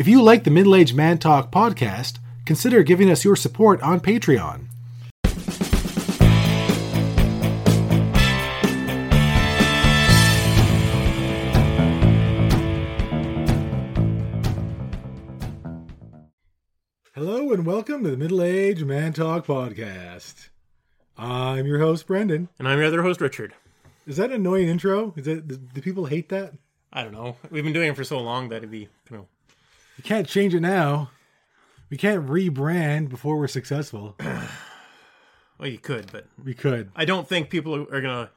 If you like the Middle Aged Man Talk podcast, consider giving us your support on Patreon. Hello and welcome to the Middle Aged Man Talk podcast. I'm your host, Brendan. And I'm your other host, Richard. Is that an annoying intro? Is that do people hate that? I don't know. We've been doing it for so long that it'd be, you know. You can't change it now. We can't rebrand before we're successful. Well, you could, but We could. I don't think people are to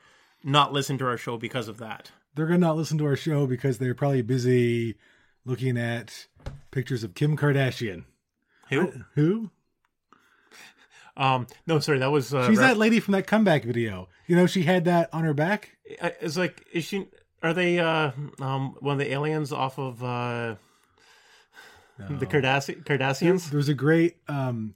not listen to our show because of that. They're gonna not listen to our show because they're probably busy looking at pictures of Kim Kardashian. Who? Who? Um, no, sorry, that was. Uh, She's that lady from that comeback video. You know, she had that on her back. It's like, is she. Are they uh, um, one of the aliens off of uh, the Cardassian, Cardassians? There was a great um,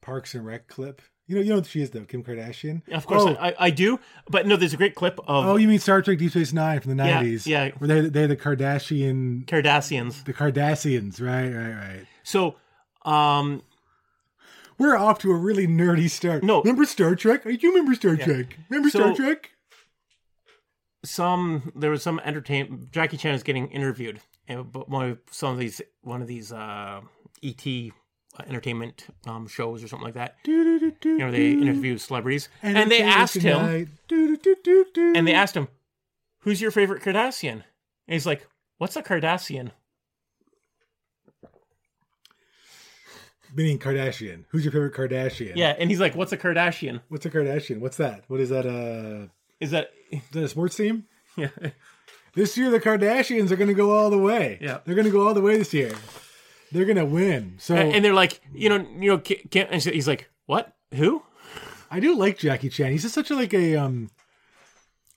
Parks and Rec clip. You know, you know what she is though, Kim Kardashian. Of course, Oh, I, I do. But no, there's a great clip of oh, you mean Star Trek Deep Space Nine from the nineties? yeah. Where they they're the Cardassian, Cardassians. the Kardashians, right, right, right. So, um, We're off to a really nerdy start. No. remember Star Trek? Do remember Star Trek. Remember Star Trek? some there was some entertainment. Jackie Chan is getting interviewed, and but one of some of these one of these uh, ET entertainment um, shows or something like that. You know, they interview celebrities, and they asked him, and they asked him, "Who's your favorite Kardashian?" And he's like, "What's a Kardashian?" Meaning Kardashian. Who's your favorite Kardashian? Yeah, and he's like, "What's a Kardashian?" What's a Kardashian? What's that? What is that? Uh, Is that is that a sports team? yeah? This year, the Kardashians are going to go all the way. Yeah. they're going to go all the way this year. They're going to win. So And they're like, you know, you know, and he's like, "What? Who?" I do like Jackie Chan. He's just such a like a um.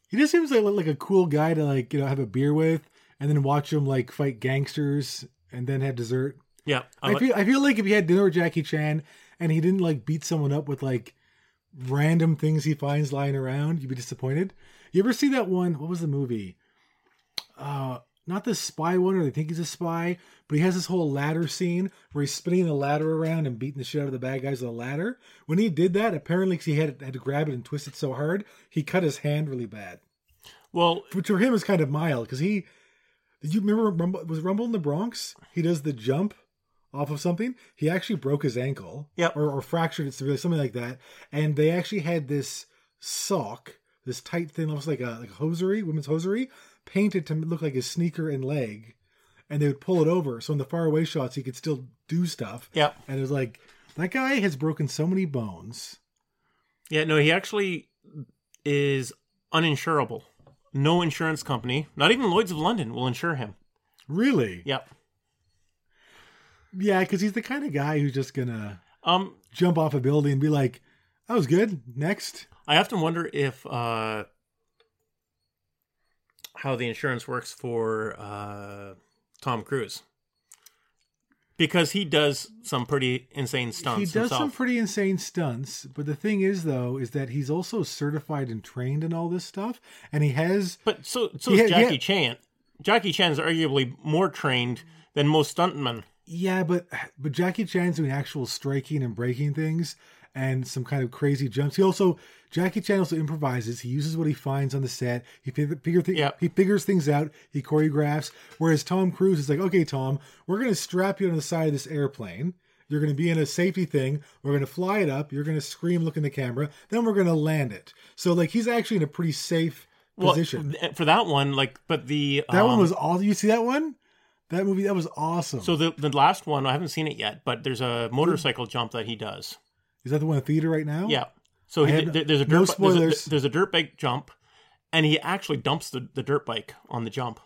He just seems like like a cool guy to like you know have a beer with, and then watch him like fight gangsters, and then have dessert. Yeah, I I feel I feel like if he had dinner with Jackie Chan and he didn't like beat someone up with like random things he finds lying around, you'd be disappointed. You ever see that one? What was the movie? Uh not the spy one, or they think he's a spy, but he has this whole ladder scene where he's spinning the ladder around and beating the shit out of the bad guys with the ladder. When he did that, apparently he had had to grab it and twist it so hard, he cut his hand really bad. well, Which for him is kind of mild because he. Did you remember Rumble, was Rumble in the Bronx? He does the jump off of something. He actually broke his ankle, Yep. or, or fractured it severely, something like that. And they actually had this sock, this tight thing, almost like a like a hosiery, women's hosiery, painted to look like his sneaker and leg. And they would pull it over, so in the far away shots he could still do stuff. yeah. And it was like that guy has broken so many bones. Yeah, no, he actually is uninsurable. No insurance company, not even Lloyd's of London, will insure him. Really? Yep. Yeah, because he's the kind of guy who's just gonna Um, jump off a building and be like, "That was good." Next, I often wonder if uh, how the insurance works for uh, Tom Cruise because he does some pretty insane stunts he does himself. some pretty insane stunts. But the thing is, though, is that he's also certified and trained in all this stuff, and he has. but so so is Jackie. Chan. Jackie Chan's arguably more trained than most stuntmen. Yeah, but but Jackie Chan's doing actual striking and breaking things and some kind of crazy jumps. He also Jackie Chan also improvises. He uses what he finds on the set. He figure, thi- Yeah. he figures things out. He choreographs. Whereas Tom Cruise is like, okay, Tom, we're going to strap you on the side of this airplane. You're going to be in a safety thing. We're going to fly it up. You're going to scream, look in the camera. Then we're going to land it. So like he's actually in a pretty safe position. th- for that one, like, but the that one um, was all. You see that one? That movie that was awesome. So the the last one, I haven't seen it yet, but there's a motorcycle jump that he does. Is that the one in theater right now? Yeah. So he, have- there's a no dirt, there's, a, there's a dirt bike jump, and he actually dumps the, the dirt bike on the jump.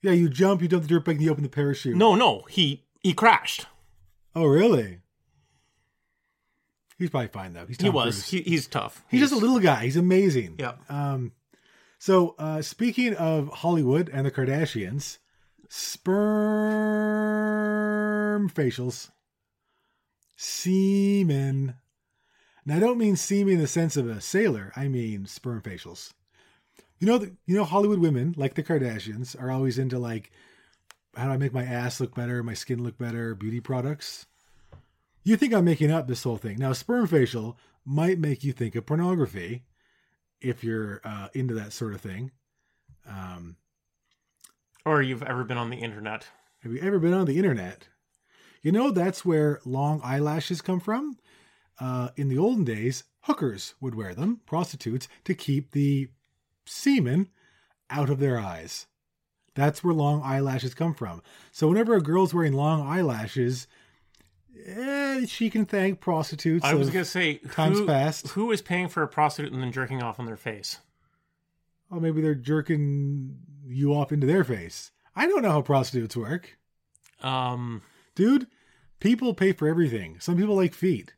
Yeah, you jump, you dump the dirt bike, and you open the parachute. No, no, he he crashed. Oh, really? He's probably fine though. He's He was. He, he's tough. He's just a little guy. He's amazing. Yeah. Um. So, uh, speaking of Hollywood and the Kardashians, sperm facials, semen. Now, I don't mean semen in the sense of a sailor. I mean sperm facials. You know, the, you know, Hollywood women like the Kardashians are always into like how do I make my ass look better, my skin look better, beauty products. You think I'm making up this whole thing. Now, sperm facial might make you think of pornography if you're uh, into that sort of thing. Um, Or you've ever been on the internet. have you ever been on the internet? You know, that's where long eyelashes come from. Uh, in the olden days, hookers would wear them, prostitutes, to keep the semen out of their eyes. That's where long eyelashes come from. So whenever a girl's wearing long eyelashes, eh, she can thank prostitutes. I was gonna say times who, past. who is paying for a prostitute and then jerking off on their face? oh, maybe they're jerking you off into their face. I don't know how prostitutes work. Um, Dude, people pay for everything. Some people like feet.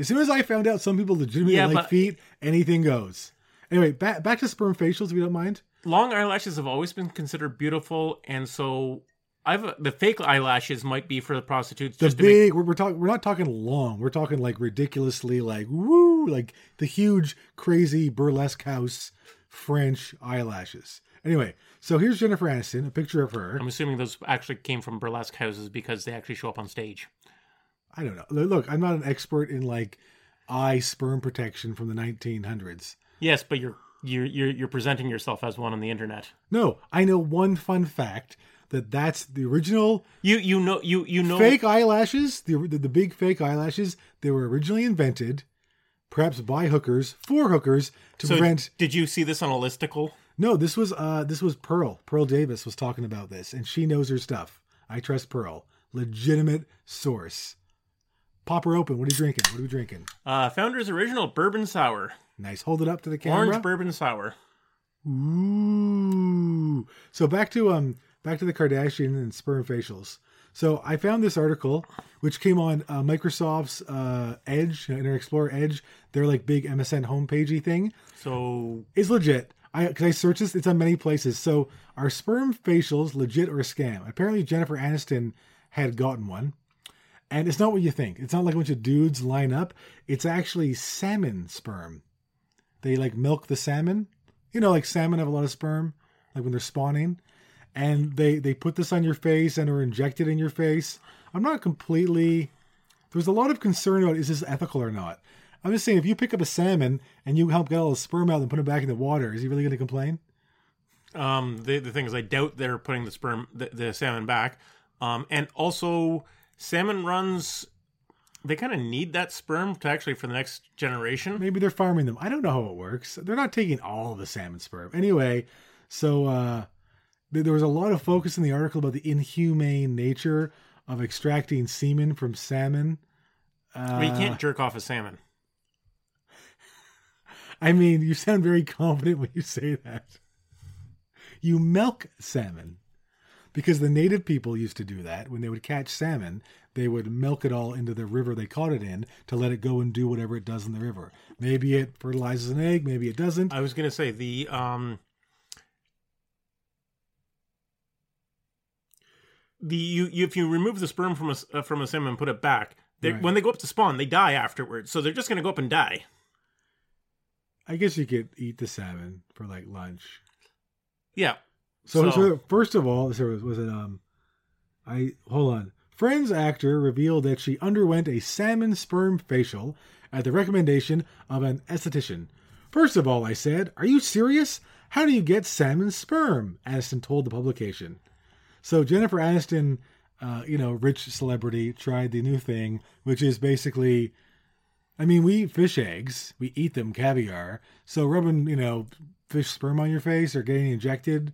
As soon as I found out some people legitimately Yeah, like but- feet, anything goes. Anyway, back back to sperm facials, if you don't mind. long eyelashes have always been considered beautiful, and so I've the fake eyelashes might be for the prostitutes. The just to make, big, we're, we're talking, we're not talking long. We're talking like ridiculously, like woo, like the huge, crazy burlesque house French eyelashes. Anyway, so here's Jennifer Aniston, a picture of her. I'm assuming those actually came from burlesque houses because they actually show up on stage. I don't know. Look, I'm not an expert in like eye sperm protection from the 1900s. Yes, but you're you're you're, you're presenting yourself as one on the internet. No, I know one fun fact that that's the original You you know you you know fake eyelashes. The, the the big fake eyelashes. They were originally invented, perhaps by hookers for hookers to So prevent. did you see this on a listicle? No, this was uh this was Pearl. Pearl Davis was talking about this, and she knows her stuff. I trust Pearl, legitimate source. Pop her open. What are you drinking? What are we drinking? Uh, Founder's original bourbon sour, Nice. Hold it up to the camera. orange bourbon sour. Ooh. So back to um back to the Kardashian and sperm facials. So I found this article which came on uh, Microsoft's uh, Edge, you know, Internet Explorer Edge, their like big MSN homepagey thing. So It's legit. I because I searched this, it's on many places. So are sperm facials legit or a scam? Apparently Jennifer Aniston had gotten one. And it's not what you think. It's not like a bunch of dudes line up. It's actually salmon sperm. They like milk the salmon. You know, like salmon have a lot of sperm, like when they're spawning. And they they put this on your face and are injected in your face. I'm not completely. There's a lot of concern about is this ethical or not. I'm just saying, if you pick up a salmon and you help get all the sperm out and put it back in the water, is he really going to complain? um, the the thing is, I doubt they're putting the sperm the, the salmon back. Um, and also salmon runs. They kind of need that sperm to actually for the next generation. Maybe they're farming them. I don't know how it works. They're not taking all the salmon sperm. Anyway, so uh, th- there was a lot of focus in the article about the inhumane nature of extracting semen from salmon. Uh, But you can't jerk off a salmon. I mean, you sound very confident when you say that. You milk salmon. Because the native people used to do that. When they would catch salmon, they would milk it all into the river they caught it in to let it go and do whatever it does in the river. Maybe it fertilizes an egg, maybe it doesn't. I was gonna say the um the you, you if you remove the sperm from a uh, from a salmon and put it back, they, Right. when they go up to spawn, they die afterwards. So they're just gonna go up and die. I guess you could eat the salmon for like lunch. Yeah. So, So- so first of all, was, was it um, I hold on. Friends actor revealed that she underwent a salmon sperm facial at the recommendation of an esthetician. First of all, I said, "Are you serious? How do you get salmon sperm?" Aniston told the publication. So Jennifer Aniston, uh, you know, rich celebrity, tried the new thing, which is basically, I mean, we eat fish eggs, we eat them caviar. So rubbing, you know, fish sperm on your face or getting injected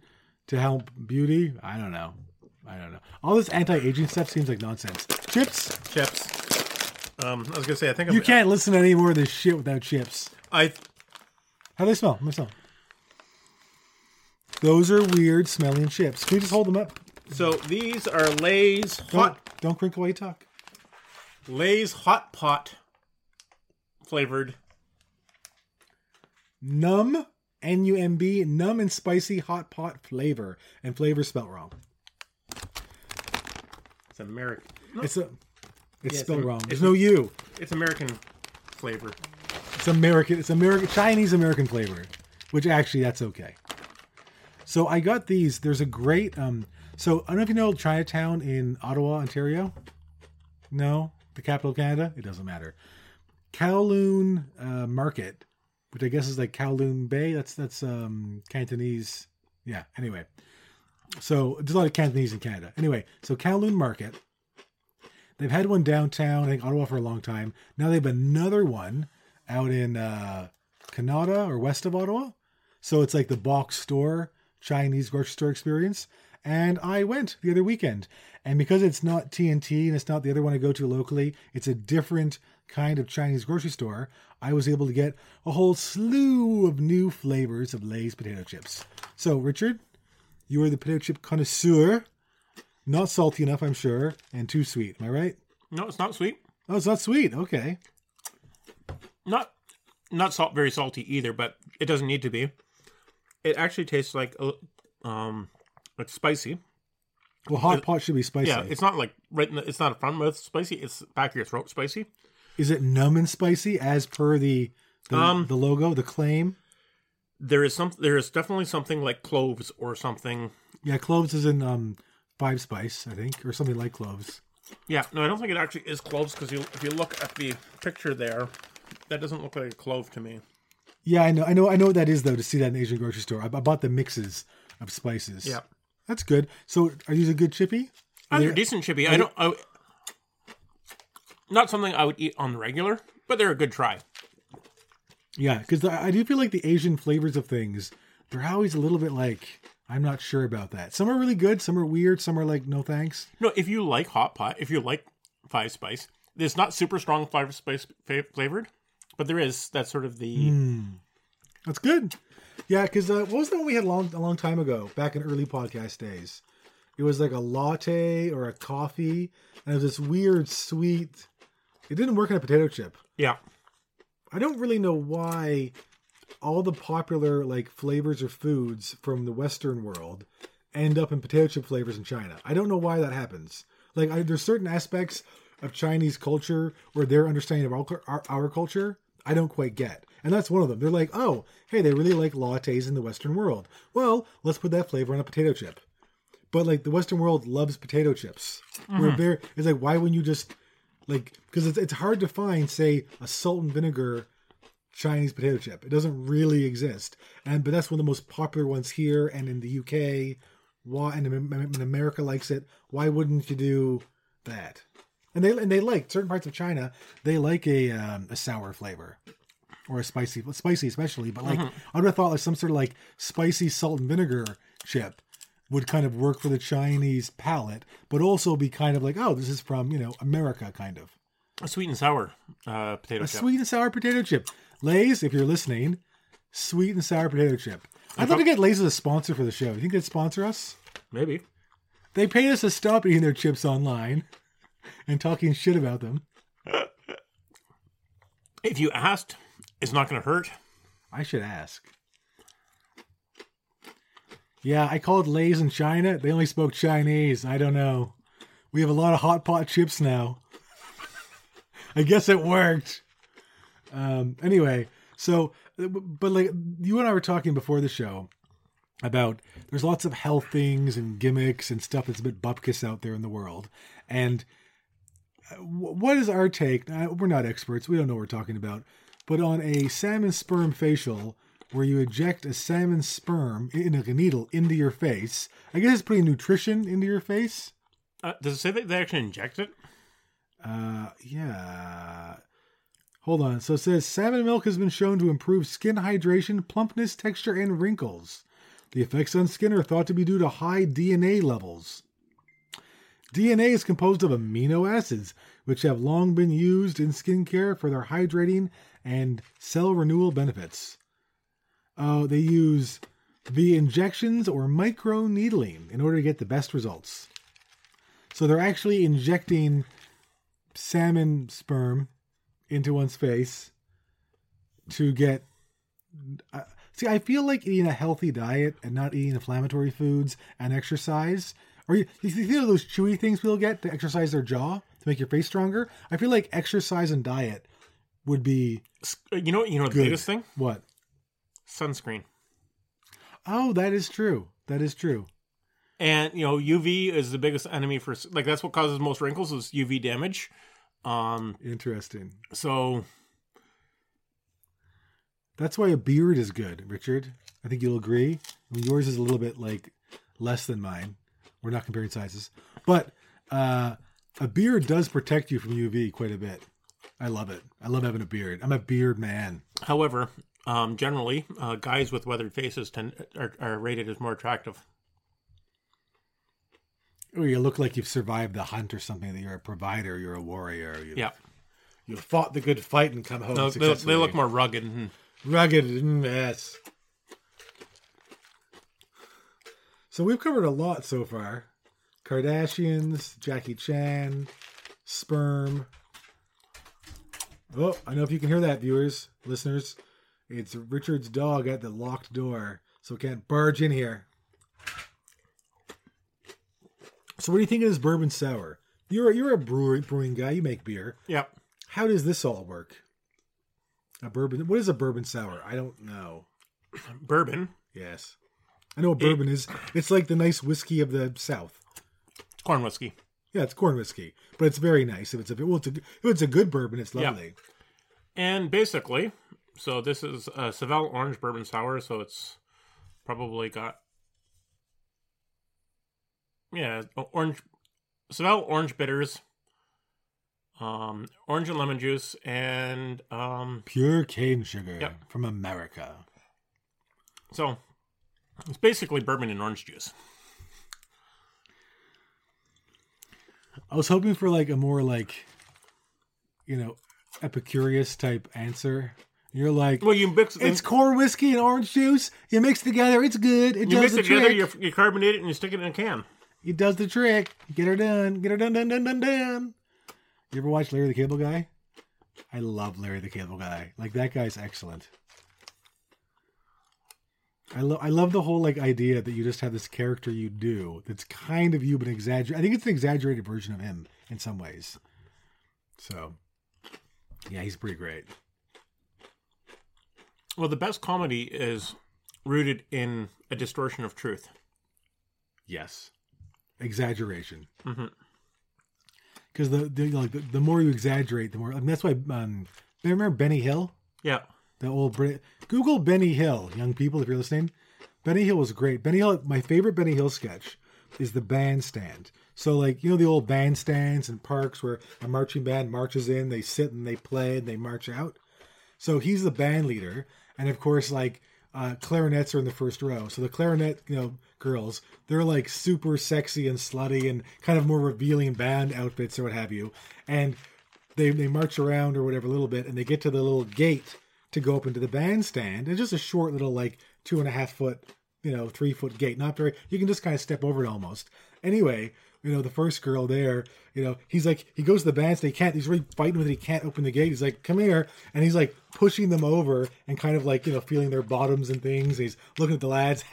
to help beauty, I don't know. I don't know. All this anti-aging stuff seems like nonsense. Chips? Chips. Um, I was gonna say I think I'm, you can't listen to any more of this shit without chips. I How do they smell? Let me smell. Those are weird smelling chips. Can you just hold them up? so these are Lay's Don't, hot don't crinkle while you talk. Lay's hot pot flavored. Numb, N-U-M-B, numb and spicy hot pot flavor. And flavor spelled wrong. It's American. It's a, it's Yeah, spelled it's- wrong. There's it's- no U. It's American flavor. It's American. It's American Chinese American flavor, which actually that's okay. So I got these. There's a great um So I don't know if you know Chinatown in Ottawa, Ontario. No, the capital of Canada. It doesn't matter. Kowloon uh, Market, which I guess is like Kowloon Bay. That's that's um, Cantonese. Yeah. Anyway, so there's a lot of Cantonese in Canada. Anyway, so Kowloon Market. They've had one downtown, I think Ottawa for a long time. Now they have another one out in uh, Kanata or west of Ottawa. So it's like the box store Chinese grocery store experience. And I went the other weekend. And because it's not T&T and it's not the other one I go to locally, it's a different kind of Chinese grocery store. I was able to get a whole slew of new flavors of Lay's potato chips. So, Richard, you are the potato chip connoisseur. Not salty enough, I'm sure, and too sweet. Am I right? No, it's not sweet. Oh, it's not sweet. Okay. Not not salt very salty either, but it doesn't need to be. It actually tastes like um it's spicy. Well, hot pot should be spicy. Yeah, it's not like right in the, it's not a front mouth spicy, it's back of your throat spicy. Is it numb and spicy as per the the, Um, the logo, the claim? There is some there is definitely something like cloves or something. Yeah, cloves is in um five spice, I think, or something like cloves. Yeah, no, I don't think it actually is cloves because you if you look at the picture there, that doesn't look like a clove to me. Yeah, I know, I know, I know what that is though. To see that in an Asian grocery store, I, I bought the mixes of spices. Yeah. that's good. So, are these a good chippy? Uh, they're decent chippy. I don't. I, not something I would eat on the regular, but they're a good try. Yeah, because I do feel like the Asian flavors of things, they're always a little bit like I'm not sure about that. Some are really good, some are weird, some are like no thanks. No, if you like hot pot, if you like five spice, it's not super strong five spice flavored, but there is that sort of the That's good. Yeah, because uh, what was the one we had long a long time ago, back in early podcast days? It was like a latte or a coffee, and it was this weird sweet. It didn't work in a potato chip. yeah. I don't really know why all the popular like flavors or foods from the Western world end up in potato chip flavors in China. I don't know why that happens. Like, I, there's certain aspects of Chinese culture where their understanding of our, our, our culture I don't quite get, and that's one of them. They're like, oh, hey, they really like lattes in the Western world. Well, let's put that flavor on a potato chip. But like the Western world loves potato chips. Where mm-hmm. they're it's like, why wouldn't you just like because it's, it's hard to find say a salt and vinegar chinese potato chip. It doesn't really exist. And but that's one of the most popular ones here and in the uk why and Am- Am- america likes it. Why wouldn't you do that? And they and they like certain parts of china they like a um, a sour flavor or a spicy spicy especially but like i would have thought like some sort of like spicy salt and vinegar chip would kind of work for the Chinese palate, but also be kind of like, oh, this is from you know America, kind of A sweet and sour uh, potato a chip. sweet and sour potato chip. Lay's, if you're listening, sweet and sour potato chip. I'd love to get Lay's as a sponsor for the show. You think they'd sponsor us? Maybe. They paid us to stop eating their chips online and talking shit about them. If you asked, it's not going to hurt. I should ask. Yeah, I called Lay's in China. They only spoke Chinese. I don't know. We have a lot of hot pot chips now. I guess it worked. Um, anyway, so, but like you and I were talking before the show about there's lots of health things and gimmicks and stuff that's a bit bupkis out there in the world. And uh, what is our take? Uh, We're not experts. We don't know what we're talking about. But on a salmon sperm facial, where you eject a salmon sperm in like a needle into your face, I guess it's putting nutrition into your face. Uh, does it say that they actually inject it? Uh, yeah. Hold on. So it says salmon milk has been shown to improve skin hydration, plumpness, texture, and wrinkles. The effects on skin are thought to be due to high DNA levels. DNA is composed of amino acids, which have long been used in skincare for their hydrating and cell renewal benefits. Uh, they use the injections or micro needling in order to get the best results. So they're actually injecting salmon sperm into one's face to get. Uh, see, I feel like eating a healthy diet and not eating inflammatory foods and exercise. Or you, you feel those chewy things people get to exercise their jaw to make your face stronger. I feel like exercise and diet would be uh, You know, you know the Good. biggest thing? what? Sunscreen. Oh, that is true. That is true. and you know UV is the biggest enemy for like that's what causes most wrinkles is UV damage. Um, Interesting. so That's why a beard is good, Richard. I think you'll agree. I mean, yours is a little bit like less than mine. We're not comparing sizes, but uh, a beard does protect you from UV quite a bit. I love it. I love having a beard. I'm a beard man. However, um, generally, uh, guys with weathered faces tend are, are rated as more attractive. Or you look like you've survived the hunt or something. That you're a provider. You're a warrior. You, Yeah, you fought the good fight and come home. No, they, they look more rugged. And, rugged. mm, Yes. So we've covered a lot so far. Kardashians, Jackie Chan, sperm. Oh, I know if you can hear that, viewers, listeners. It's Richard's dog at the locked door, so it can't barge in here. So, what do you think of this bourbon sour? You're a, you're a brewer, brewing guy. You make beer. Yep. How does this all work? A bourbon. What is a bourbon sour? I don't know. bourbon, Yes, I know what bourbon is. It's like the nice whiskey of the South. It's corn whiskey. Yeah, it's corn whiskey, but it's very nice. If it's a well, it's a, if it's a good bourbon, it's Yeah. lovely. And basically, so this is a Savelle Orange Bourbon Sour, so it's probably got yeah orange Savelle Orange bitters, um, orange and lemon juice, and um, Pure cane sugar Yep. from America. so it's basically bourbon and orange juice. I was hoping for like a more like, you know, Epicurious type answer. You're like, Well, you mix it's corn whiskey and orange juice. You mix together, it's good. It you does mix the it together, trick. you, you carbonate it, and you stick it in a can. It does the trick. Get her done. Get her done, done, done, done, done. You ever watch Larry the Cable Guy? I love Larry the Cable Guy. Like that guy's excellent. I love I love the whole like idea that you just have this character you do that's kind of you but exaggerated. I think it's an exaggerated version of him in some ways. So, yeah, he's pretty great. Well, the best comedy is rooted in a distortion of truth. Yes, exaggeration. Mhm. Because the, the like the, the more you exaggerate, the more. I mean, that's why. Um, remember Benny Hill? Yeah, The old Brit. Google Benny Hill, young people, if you're listening. Benny Hill was great. Benny Hill, my favorite Benny Hill sketch is the bandstand. So, like, you know, the old bandstands and parks where a marching band marches in, they sit and they play and they march out. So he's the band leader. And of course, like, uh, clarinets are in the first row. So the clarinet, you know, girls, they're like super sexy and slutty and kind of more revealing band outfits or what have you. And they, they march around or whatever a little bit and they get to the little gate to go up into the bandstand. It's just a short little like two and a half foot, you know, three foot gate. Not very. You can just kind of step over it almost. Anyway, you know, the first girl there, you know, he's like he goes to the bandstand. He can't. He's really fighting with it. He can't open the gate. He's like, "Come here," and he's like pushing them over and kind of like you know feeling their bottoms and things. He's looking at the lads,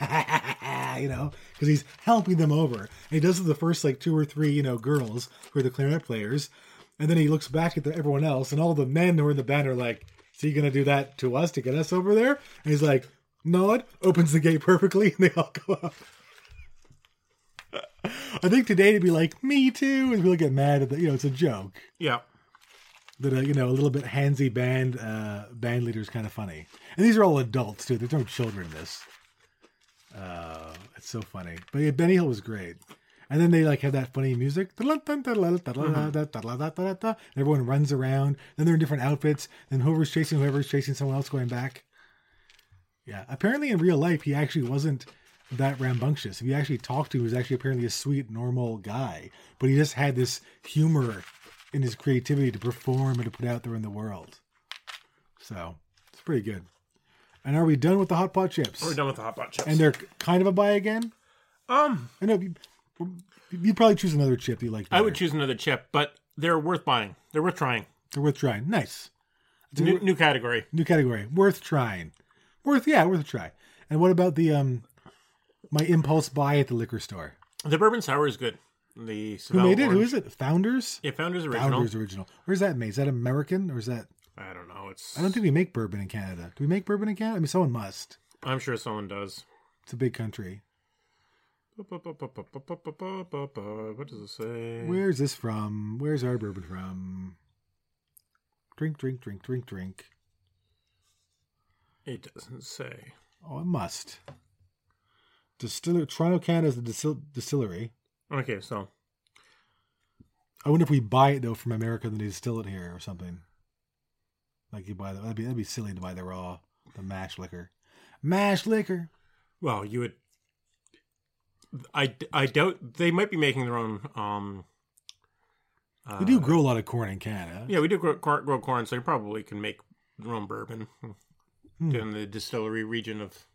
you know, because he's helping them over. And he does the first like two or three, you know, girls who are the clarinet players. And then he looks back at the, everyone else, and all the men who are in the band are like, "Is he going to do that to us to get us over there?" And he's like, "Nod," opens the gate perfectly, and they all go up. I think today to be like, "Me too," and people get mad at the, you know, it's a joke yeah. that uh, you know a little bit handsy band uh, band leader is kind of funny, and these are all adults too. There's no children in this. Uh, it's so funny, but yeah, Benny Hill was great. And then they like have that funny music. Everyone runs around. Then they're in different outfits. Then whoever's chasing whoever's chasing someone else going back. Yeah, apparently in real life he actually wasn't that rambunctious. If you actually talked to him, he was actually apparently a sweet, normal guy. But he just had this humor in his creativity to perform and to put out there in the world. So it's pretty good. And are we done with the hot pot chips? We're done with the hot pot chips. And they're kind of a buy again. um, I know you, you'd probably choose another chip you like. I would choose another chip, but they're worth buying. They're worth trying. They're worth trying. Nice. It's a New, new category. new category. Worth trying. Worth yeah, worth a try. And what about the um my impulse buy at the liquor store? The bourbon sour is good. The Who made it? Who is it? Founders? Yeah, Founders original. Founders original. Where's that made? Is that American or is that I don't know. It's. I don't think we make bourbon in Canada. Do we make bourbon in Canada? I mean someone must. I'm sure someone does. It's a big country. What does it say? Where's this from? Where's our bourbon from? Drink, drink, drink, drink, drink. It doesn't say. Oh, it must. Distiller Toronto Canada is the distil- distillery. Okay, so I wonder if we buy it though from America, then they distill it here or something. Like you buy the, that'd be that'd be silly to buy the raw, the mash liquor, mash liquor. well, you would. I, I doubt they might be making their own. Um, uh, We do grow a lot of corn in Canada. Yeah, we do grow, cor- grow corn, so you probably can make their own bourbon Hmm. in the distillery region of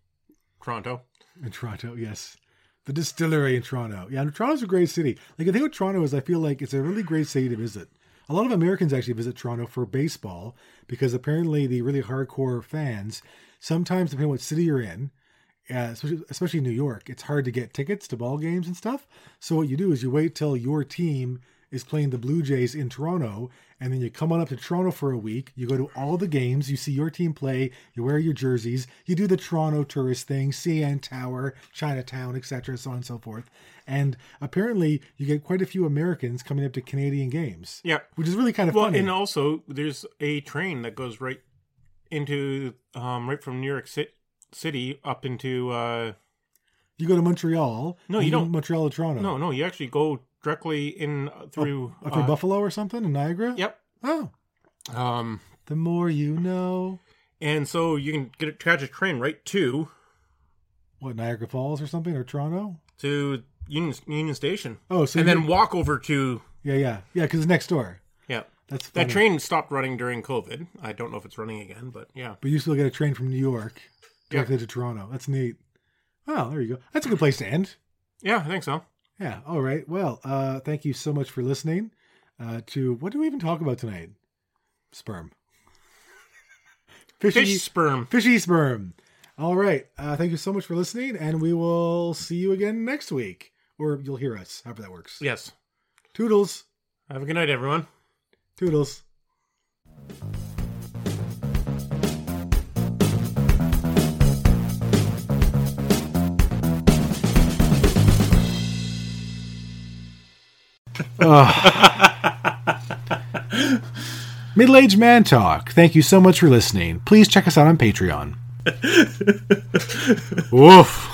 Toronto. In Toronto, yes. The distillery in Toronto. Yeah, Toronto's a great city. Like the thing with Toronto is I feel like it's a really great city to visit. A lot of Americans actually visit Toronto for baseball because apparently the really hardcore fans, sometimes depending what city you're in, uh, especially, especially New York, it's hard to get tickets to ball games and stuff. So what you do is you wait till your team is playing the Blue Jays in Toronto, and then you come on up to Toronto for a week. You go to all the games, you see your team play, you wear your jerseys, you do the Toronto tourist thing, CN Tower, Chinatown, etc., so on and so forth. And apparently, you get quite a few Americans coming up to Canadian games, Yeah. which is really kind of Well, funny. and also there's a train that goes right into um right from New York City up into uh you go to Montreal. No, you go don't. Montreal to Toronto. no no you actually go directly in through Up through uh, Buffalo or something in Niagara. Yep. Oh, Um, the more you know. and so you can get a catch a train right to What Niagara Falls or something or Toronto? to Union Union Station, Oh, so and then walk over to yeah, yeah, yeah, because it's next door. yeah. That's That train stopped running during COVID. I don't know if it's running again, but yeah. But you still get a train from New York directly to Toronto. That's neat. Oh, there you go. That's a good place to end. Yeah, I think so. Yeah. All right. Well, uh, thank you so much for listening. Uh, to what do we even talk about tonight? Sperm. Fishy, Fish sperm. fishy sperm. All right. Uh, thank you so much for listening, and we will see you again next week, or you'll hear us, however that works. Yes. Toodles. Have a good night, everyone. Toodles. Middle Aged Man Talk. Thank you so much for listening. Please check us out on Patreon. Woof.